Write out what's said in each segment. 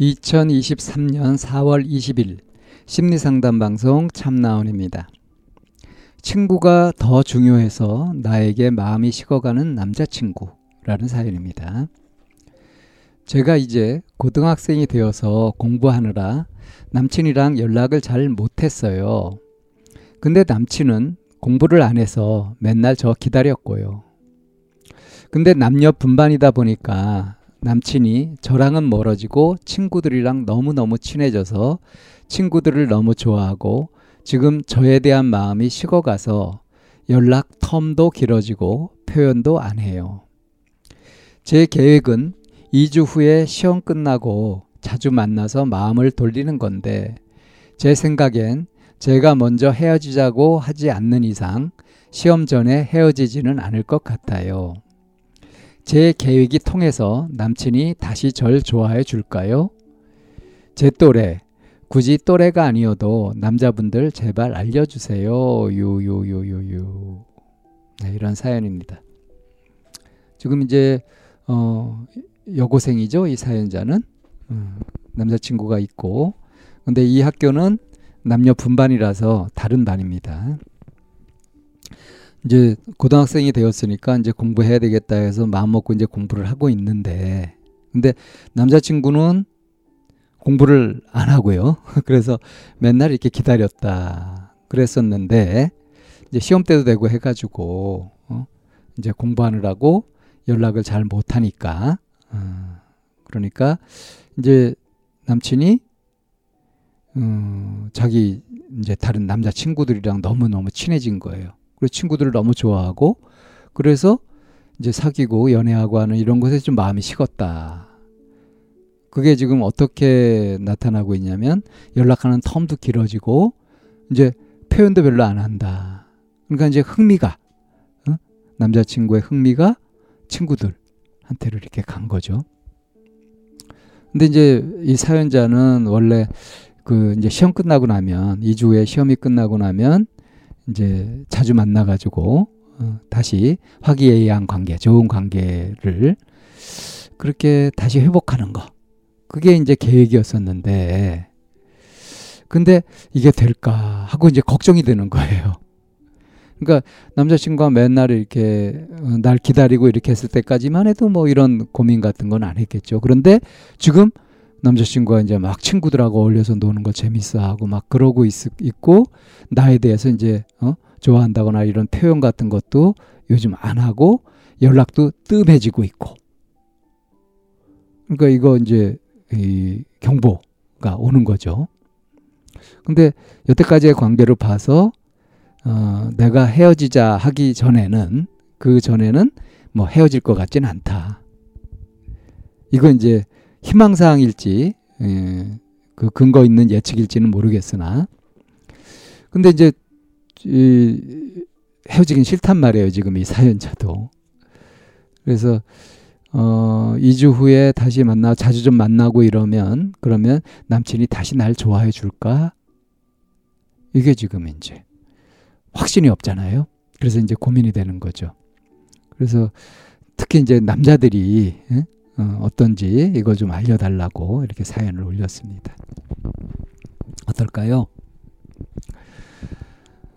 2023년 4월 20일 심리상담 방송 참나원입니다. 친구가 더 중요해서 나에게 마음이 식어가는 남자친구라는 사연입니다. 제가 이제 고등학생이 되어서 공부하느라 남친이랑 연락을 잘 못했어요. 근데 남친은 공부를 안 해서 맨날 저 기다렸고요. 근데 남녀 분반이다 보니까 남친이 저랑은 멀어지고 친구들이랑 너무너무 친해져서 친구들을 너무 좋아하고 지금 저에 대한 마음이 식어가서 연락 텀도 길어지고 표현도 안 해요. 제 계획은 2주 후에 시험 끝나고 자주 만나서 마음을 돌리는 건데 제 생각엔 제가 먼저 헤어지자고 하지 않는 이상 시험 전에 헤어지지는 않을 것 같아요. 제 계획이 통해서 남친이 다시 절 좋아해 줄까요? 제 또래, 굳이 또래가 아니어도 남자분들 제발 알려주세요. 유유유유유. 네, 이런 사연입니다. 지금 이제 어, 여고생이죠 이 사연자는 음, 남자친구가 있고 근데 이 학교는 남녀 분반이라서 다른 반입니다. 이제 고등학생이 되었으니까 이제 공부해야 되겠다 해서 마음 먹고 이제 공부를 하고 있는데 근데 남자친구는 공부를 안 하고요. 그래서 맨날 이렇게 기다렸다 그랬었는데 이제 시험 때도 되고 해가지고 어? 이제 공부하느라고 연락을 잘 못하니까 어, 그러니까 이제 남친이 어, 자기 이제 다른 남자 친구들이랑 너무 너무 친해진 거예요. 그리고 친구들을 너무 좋아하고 그래서 이제 사귀고 연애하고 하는 이런 것에 좀 마음이 식었다. 그게 지금 어떻게 나타나고 있냐면 연락하는 텀도 길어지고 이제 표현도 별로 안 한다. 그러니까 이제 흥미가 어? 남자친구의 흥미가 친구들한테로 이렇게 간 거죠. 근데 이제 이 사연자는 원래 그 이제 시험 끝나고 나면 2주 후에 시험이 끝나고 나면 이제 자주 만나가지고 어, 다시 화기애애한 관계, 좋은 관계를 그렇게 다시 회복하는 거. 그게 이제 계획이었었는데, 근데 이게 될까 하고 이제 걱정이 되는 거예요. 그러니까 남자친구가 맨날 이렇게 어, 날 기다리고 이렇게 했을 때까지만 해도 뭐 이런 고민 같은 건 안 했겠죠. 그런데 지금 남자친구가 이제 막 친구들하고 어울려서 노는 거 재밌어 하고 막 그러고 있, 있고 나에 대해서 이제 어? 좋아한다거나 이런 표현 같은 것도 요즘 안 하고 연락도 뜸해지고 있고 그러니까 이거 이제 이 경보가 오는 거죠. 근데 여태까지의 관계를 봐서 어, 내가 헤어지자 하기 전에는 그 전에는 뭐 헤어질 것 같지는 않다. 이건 이제 희망사항일지 예, 그 근거 있는 예측일지는 모르겠으나. 근데 이제 이, 헤어지긴 싫단 말이에요 지금 이 사연자도. 그래서 어 2주 후에 다시 만나 자주 좀 만나고 이러면 그러면 남친이 다시 날 좋아해 줄까? 이게 지금 이제 확신이 없잖아요. 그래서 이제 고민이 되는 거죠. 그래서 특히 이제 남자들이 예? 어, 어떤지 이거 좀 알려달라고 이렇게 사연을 올렸습니다. 어떨까요?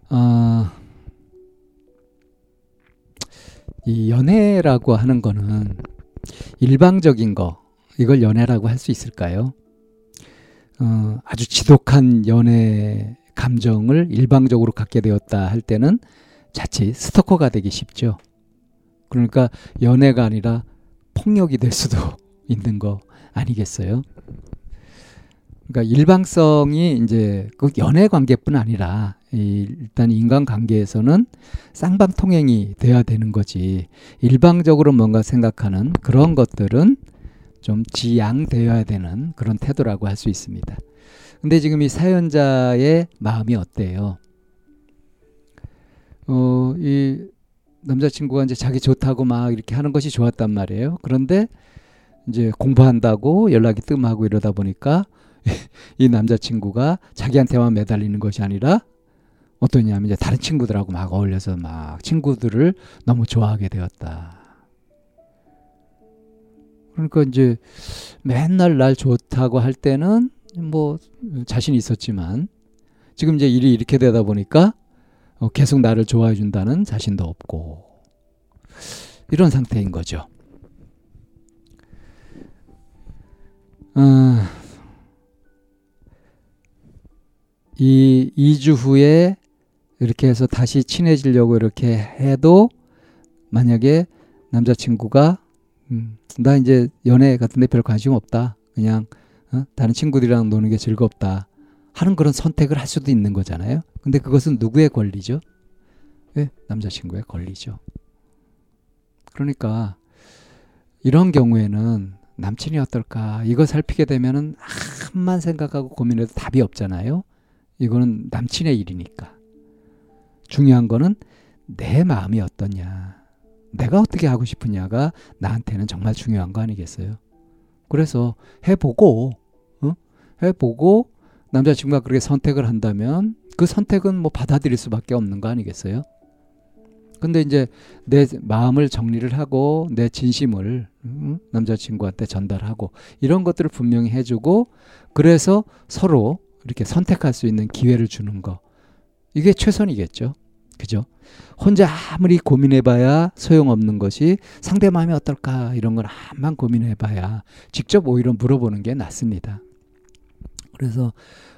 어, 이 연애라고 하는 거는 일방적인 거, 이걸 연애라고 할 수 있을까요? 어, 아주 지독한 연애 감정을 일방적으로 갖게 되었다 할 때는 자칫 스토커가 되기 쉽죠. 그러니까 연애가 아니라 폭력이 될 수도 있는 거 아니겠어요? 그러니까 일방성이 이제 그 연애 관계뿐 아니라 일단 인간 관계에서는 쌍방통행이 돼야 되는 거지. 일방적으로 뭔가 생각하는 그런 것들은 좀 지양되어야 되는 그런 태도라고 할 수 있습니다. 근데 지금 이 사연자의 마음이 어때요? 어, 이 남자친구가 이제 자기 좋다고 막 이렇게 하는 것이 좋았단 말이에요. 그런데 이제 공부한다고 연락이 뜸하고 이러다 보니까 이 남자친구가 자기한테만 매달리는 것이 아니라 어떠냐면 이제 다른 친구들하고 막 어울려서 막 친구들을 너무 좋아하게 되었다. 그러니까 이제 맨날 날 좋다고 할 때는 뭐 자신 있었지만 지금 이제 일이 이렇게 되다 보니까 어, 계속 나를 좋아해 준다는 자신도 없고 이런 상태인 거죠. 어, 이 2주 후에 이렇게 해서 다시 친해지려고 이렇게 해도 만약에 남자친구가 음, 나 이제 연애 같은데 별 관심 없다. 그냥 어? 다른 친구들이랑 노는 게 즐겁다. 하는 그런 선택을 할 수도 있는 거잖아요. 근데 그것은 누구의 권리죠? 네, 남자친구의 권리죠. 그러니까 이런 경우에는 남친이 어떨까 이거 살피게 되면은 한만 생각하고 고민해도 답이 없잖아요. 이거는 남친의 일이니까. 중요한 거는 내 마음이 어떠냐. 내가 어떻게 하고 싶으냐가 나한테는 정말 중요한 거 아니겠어요? 그래서 해보고, 어? 해보고 남자친구가 그렇게 선택을 한다면 그 선택은 뭐 받아들일 수밖에 없는 거 아니겠어요? 근데 이제 내 마음을 정리를 하고 내 진심을 음, 남자친구한테 전달하고 이런 것들을 분명히 해주고 그래서 서로 이렇게 선택할 수 있는 기회를 주는 거 이게 최선이겠죠. 그죠? 혼자 아무리 고민해봐야 소용없는 것이 상대 마음이 어떨까 이런 걸 한만 고민해봐야 직접 오히려 물어보는 게 낫습니다. 그래서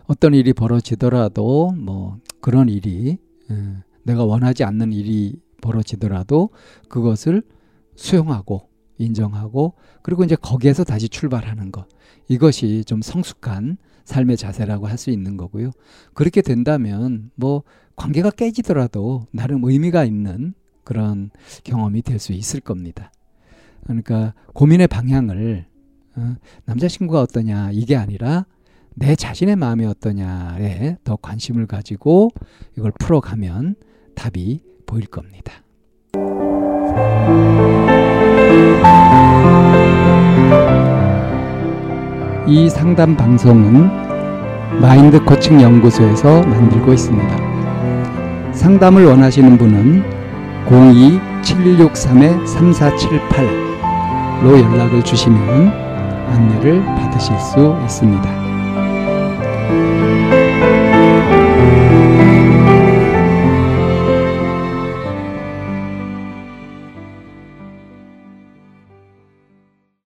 어떤 일이 벌어지더라도 뭐 그런 일이 음, 내가 원하지 않는 일이 벌어지더라도 그것을 수용하고 인정하고 그리고 이제 거기에서 다시 출발하는 것 이것이 좀 성숙한 삶의 자세라고 할 수 있는 거고요. 그렇게 된다면 뭐 관계가 깨지더라도 나름 의미가 있는 그런 경험이 될 수 있을 겁니다. 그러니까 고민의 방향을 어, 남자친구가 어떠냐 이게 아니라 내 자신의 마음이 어떠냐에 더 관심을 가지고 이걸 풀어가면 답이 보일 겁니다. 이 상담 방송은 마인드 코칭 연구소에서 만들고 있습니다. 상담을 원하시는 분은 02-763-3478로 연락을 주시면 안내를 받으실 수 있습니다. Música